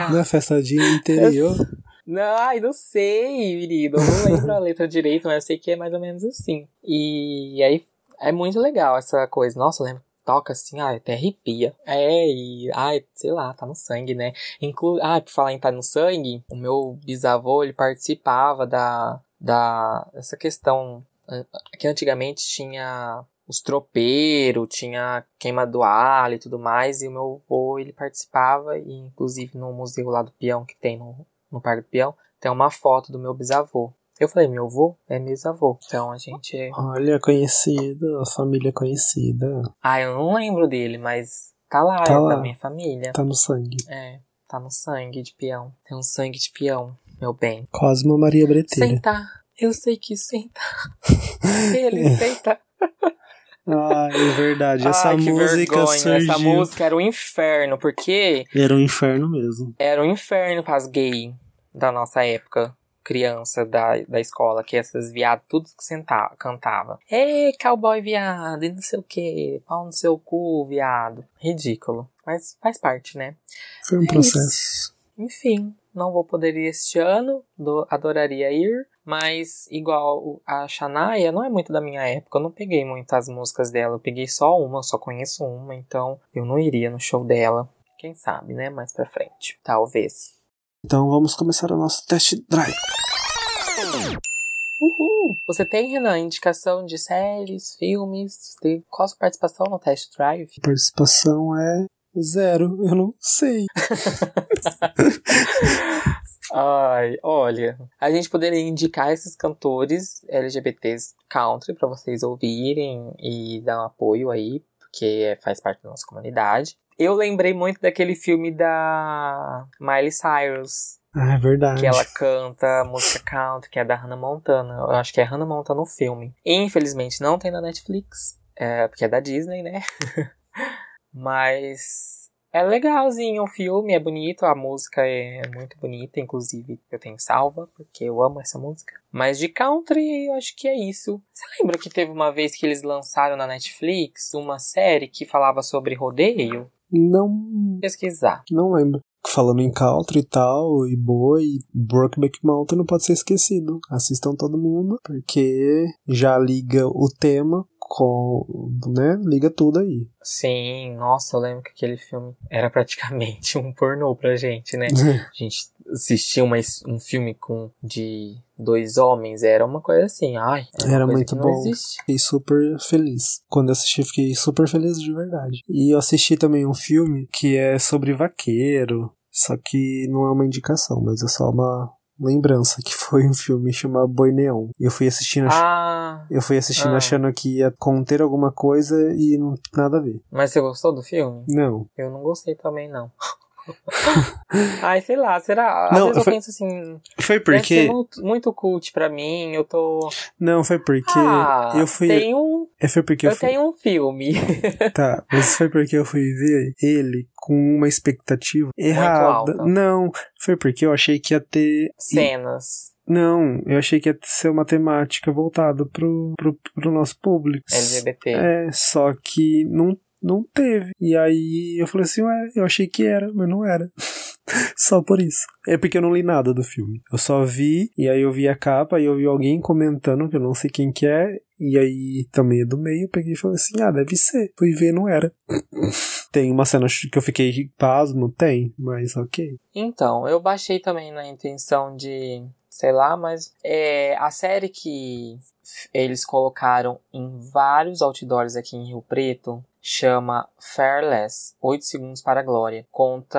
Não é festa de interior? Não, ai, não sei, menino. Eu não lembro a letra direito, mas eu sei que é mais ou menos assim. E aí é muito legal essa coisa. Nossa, eu lembro toca assim, ai, até arrepia. É, e, ai, sei lá, tá no sangue, né? Inclu ah, por falar em tá no sangue, o meu bisavô, ele participava da, da, essa questão, eh, que antigamente tinha os tropeiros, tinha queima do alho e tudo mais, e o meu avô, ele participava, e inclusive no museu lá do peão, que tem no, no Parque do Peão, tem uma foto do meu bisavô. Eu falei, meu avô é meu bisavô. Então a gente. Olha, conhecida, a família conhecida. Ah, eu não lembro dele, mas tá lá, tá é lá. da minha família. Tá no sangue. É, tá no sangue de peão. Tem um sangue de peão, meu bem. Cosma Maria Breteira. Senta. Eu sei que senta. Ele senta. Ah, é verdade. Essa Ai, música vergonha. surgiu... Essa música era um inferno, porque... Era um inferno mesmo. Era um inferno para as gays da nossa época. Criança da, da escola, que essas viadas tudo que sentava, cantava. Ei, cowboy viado, e não sei o que, pau no seu cu, viado. Ridículo. Mas faz parte, né? Foi um é processo. Enfim, não vou poder ir este ano, do, adoraria ir, mas igual a Shania não é muito da minha época, eu não peguei muitas músicas dela, eu peguei só uma, eu só conheço uma, então eu não iria no show dela. Quem sabe, né? Mais pra frente. Talvez. Então vamos começar o nosso test drive. Uhul! Você tem, Renan, indicação de séries, filmes? Qual a sua participação no test drive? Participação é zero, eu não sei. Ai, olha, a gente poderia indicar esses cantores LGBTs country para vocês ouvirem e dar um apoio aí, porque faz parte da nossa comunidade. Eu lembrei muito daquele filme da Miley Cyrus, Ah, é verdade. que ela canta música country, que é da Hannah Montana. Eu acho que é Hannah Montana no filme. Infelizmente não tem na Netflix, é, porque é da Disney, né? Mas é legalzinho o filme, é bonito, a música é muito bonita, inclusive eu tenho salva, porque eu amo essa música. Mas de country, eu acho que é isso. Você lembra que teve uma vez que eles lançaram na Netflix uma série que falava sobre rodeio? Não, Pesquisar. não lembro. Falando em country e tal, e boa, e Brokeback Mountain não pode ser esquecido. Assistam todo mundo, porque já liga o tema com, né, liga tudo aí. Sim, nossa, eu lembro que aquele filme era praticamente um pornô pra gente, né? A gente assistia uma, um filme com de dois homens, era uma coisa assim, ai, era, Era muito bom. existe. Fiquei super feliz. Quando eu assisti, fiquei super feliz de verdade. E eu assisti também um filme que é sobre vaqueiro. Só que não é uma indicação, mas é só uma lembrança que foi um filme chamado Boi Neon. E eu fui assistindo, Ah, eu fui assistindo ah. achando que ia conter alguma coisa e não nada a ver. mas você gostou do filme? Não. Eu não gostei também, não. ai, sei lá, será? Às Não, vezes eu foi- penso assim, Foi porque. muito, muito cult pra mim, eu tô... Não, foi porque ah, eu fui. tem um, É, foi porque eu eu fui. tenho um filme. Tá, mas foi porque eu fui ver ele com uma expectativa errada. Não, foi porque eu achei que ia ter. Cenas Não, eu achei que ia ser uma temática voltada pro, pro, pro nosso público. LGBT. É, só que não, não teve. E aí eu falei assim, ué, eu achei que era, mas não era. só por isso. É porque eu não li nada do filme. Eu só vi, e aí eu vi a capa, e eu vi alguém comentando, que eu não sei quem que é, e aí também é do meio, eu peguei e falei assim, ah, deve ser. Fui ver, não era. Tem uma cena que eu fiquei pasmo? Tem, mas ok. Então, eu baixei também na intenção de, sei lá, mas é, a série que eles colocaram em vários outdoors aqui em Rio Preto chama Fairless, 8 segundos para a glória. Conta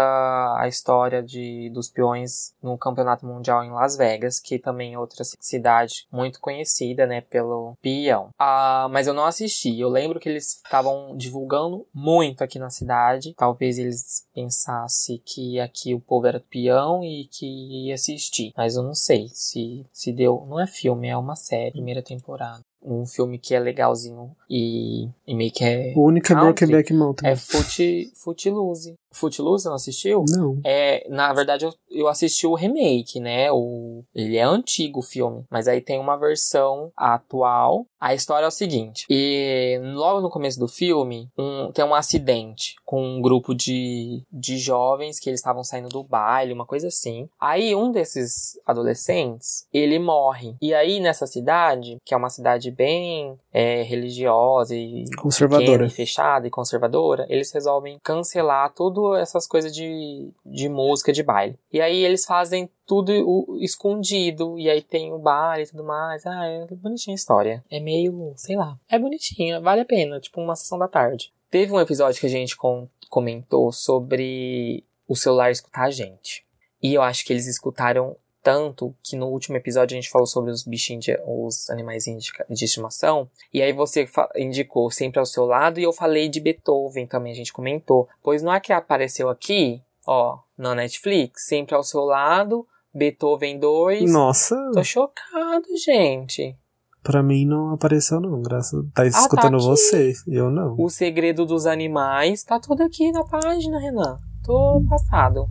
a história de, dos peões no campeonato mundial em Las Vegas, que também é outra cidade muito conhecida, né, pelo peão. Ah, mas eu não assisti. Eu lembro que eles estavam divulgando muito aqui na cidade. Talvez eles pensassem que aqui o povo era peão e que ia assistir. Mas eu não sei se, se deu. Não é filme, é uma série, primeira temporada. Um filme que é legalzinho e, e meio que é. O único é Country Brokeback Mountain. É Foot, Footloose. Footloose, não assistiu? Não. É, na verdade, eu, eu assisti o remake, né? O, ele é antigo o filme, mas aí tem uma versão atual. A história é o seguinte: e logo no começo do filme, um, tem um acidente com um grupo de, de jovens que eles estavam saindo do baile, uma coisa assim. Aí um desses adolescentes, ele morre. E aí nessa cidade, que é uma cidade bem é, religiosa e Conservadora. e fechada e conservadora, eles resolvem cancelar tudo essas coisas de, de música de baile. E aí eles fazem tudo o- escondido, e aí tem o baile e tudo mais. Ah, é bonitinha a história. É meio, sei lá, é bonitinha, vale a pena, tipo uma sessão da tarde. Teve um episódio que a gente com- comentou sobre o celular escutar a gente. E eu acho que eles escutaram tanto que no último episódio a gente falou sobre os bichinhos, de, os animais de de estimação. E aí você indicou sempre ao seu lado e eu falei de Beethoven também, a gente comentou. Pois não é que apareceu aqui, ó, na Netflix, sempre ao seu lado, Beethoven 2. Nossa, Tô chocado, gente. pra mim não apareceu não, graças. Tá tá escutando aqui. você, eu não. O segredo dos animais tá tudo aqui na página, Renan. Tô passado.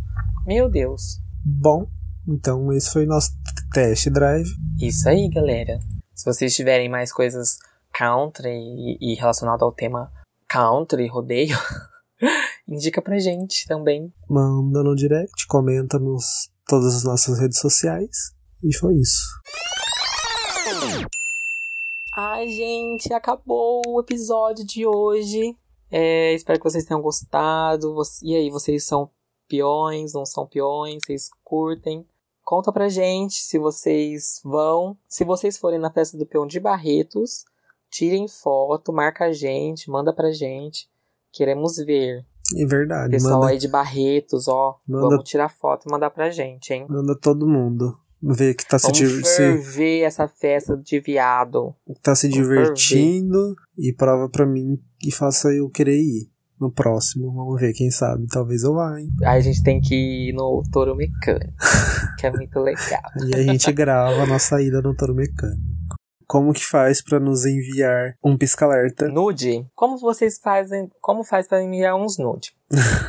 Meu Deus. Bom, então esse foi nosso test drive. Isso aí, galera. Se vocês tiverem mais coisas country e, e relacionado ao tema country, rodeio, indica pra gente também. Manda no direct, comenta nos todas as nossas redes sociais. E foi isso. Ai, gente, acabou o episódio de hoje. É, espero que vocês tenham gostado. E aí, vocês são peões, não são peões? Vocês curtem? Conta pra gente se vocês vão. Se vocês forem na festa do peão de Barretos, tirem foto, marca a gente, manda pra gente. Queremos ver. É verdade. Pessoal manda, aí de Barretos, ó. Manda- Vamos tirar foto e mandar pra gente, hein? manda todo mundo ver que tá se, Vamos se- ferver essa festa de viado. tá se Vamos divertindo e prova pra mim e faça eu querer ir. No próximo, vamos ver, quem sabe. Talvez eu vá, hein? Aí a gente tem que ir no touro mecânico, que é muito legal. E a gente grava a nossa ida no touro mecânico. Como que faz pra nos enviar um pisca-alerta? Nude? Como vocês fazem? Como faz pra enviar uns nude?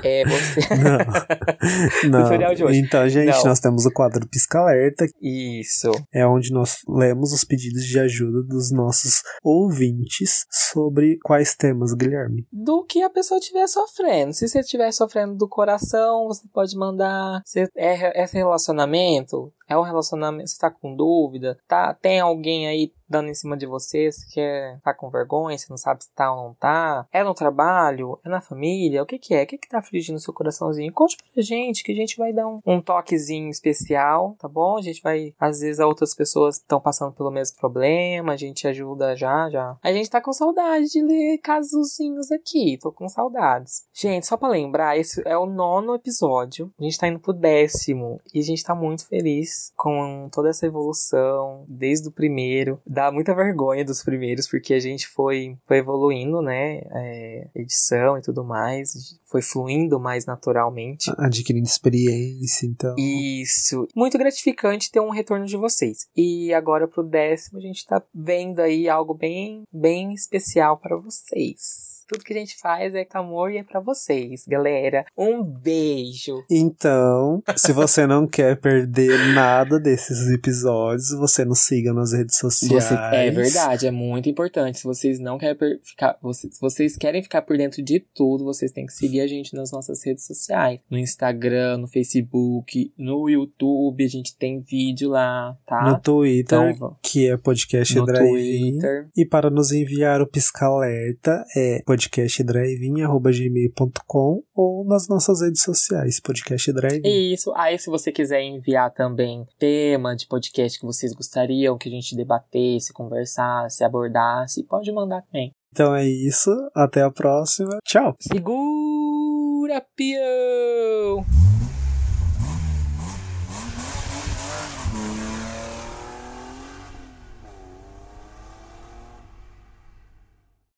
É você. Não. Não. Então, gente, Não. nós temos o quadro Pisca-Alerta, Isso. é onde nós lemos os pedidos de ajuda dos nossos ouvintes sobre quais temas, Guilherme. Do que a pessoa estiver sofrendo. Se você estiver sofrendo do coração, você pode mandar. Se é, é relacionamento? É um relacionamento? Você tá com dúvida? Tá, tem alguém aí dando em cima de você? Você quer tá com vergonha? Você não sabe se tá ou não tá? É no trabalho? É na família? O que que é? O que que tá afligindo o seu coraçãozinho? Conte pra gente que a gente vai dar um, um toquezinho especial, tá bom? A gente vai. Às vezes outras pessoas estão passando pelo mesmo problema, a gente ajuda já, já. A gente tá com saudade de ler casozinhos aqui, tô com saudades. Gente, só pra lembrar, esse é o nono episódio. A gente tá indo pro décimo e a gente tá muito feliz com toda essa evolução desde o primeiro. Dá muita vergonha dos primeiros porque a gente foi, foi evoluindo, né? É, edição e tudo mais, foi fluindo mais naturalmente. Adquirindo experiência, então. Isso. Muito gratificante ter um retorno de vocês. E agora pro décimo a gente tá vendo aí algo bem, bem especial para vocês. Tudo que a gente faz é com amor e é pra vocês, galera. Um beijo. Então, se você não quer perder nada desses episódios, você nos siga nas redes sociais. Você- é verdade, é muito importante. Se vocês não querem per- ficar, você- se vocês querem ficar por dentro de tudo, vocês têm que seguir a gente nas nossas redes sociais, no Instagram, no Facebook, no YouTube, a gente tem vídeo lá, tá? No Twitter, Então, que é podcast no. Twitter. E para nos enviar o pisca-alerta é podcastdrivein.gmail.com ou nas nossas redes sociais, podcast Drive-In. Isso. Aí, se você quiser enviar também tema de podcast que vocês gostariam que a gente debatesse, conversasse, abordasse, pode mandar também. Então é isso, até a próxima. Tchau! Segura, peão!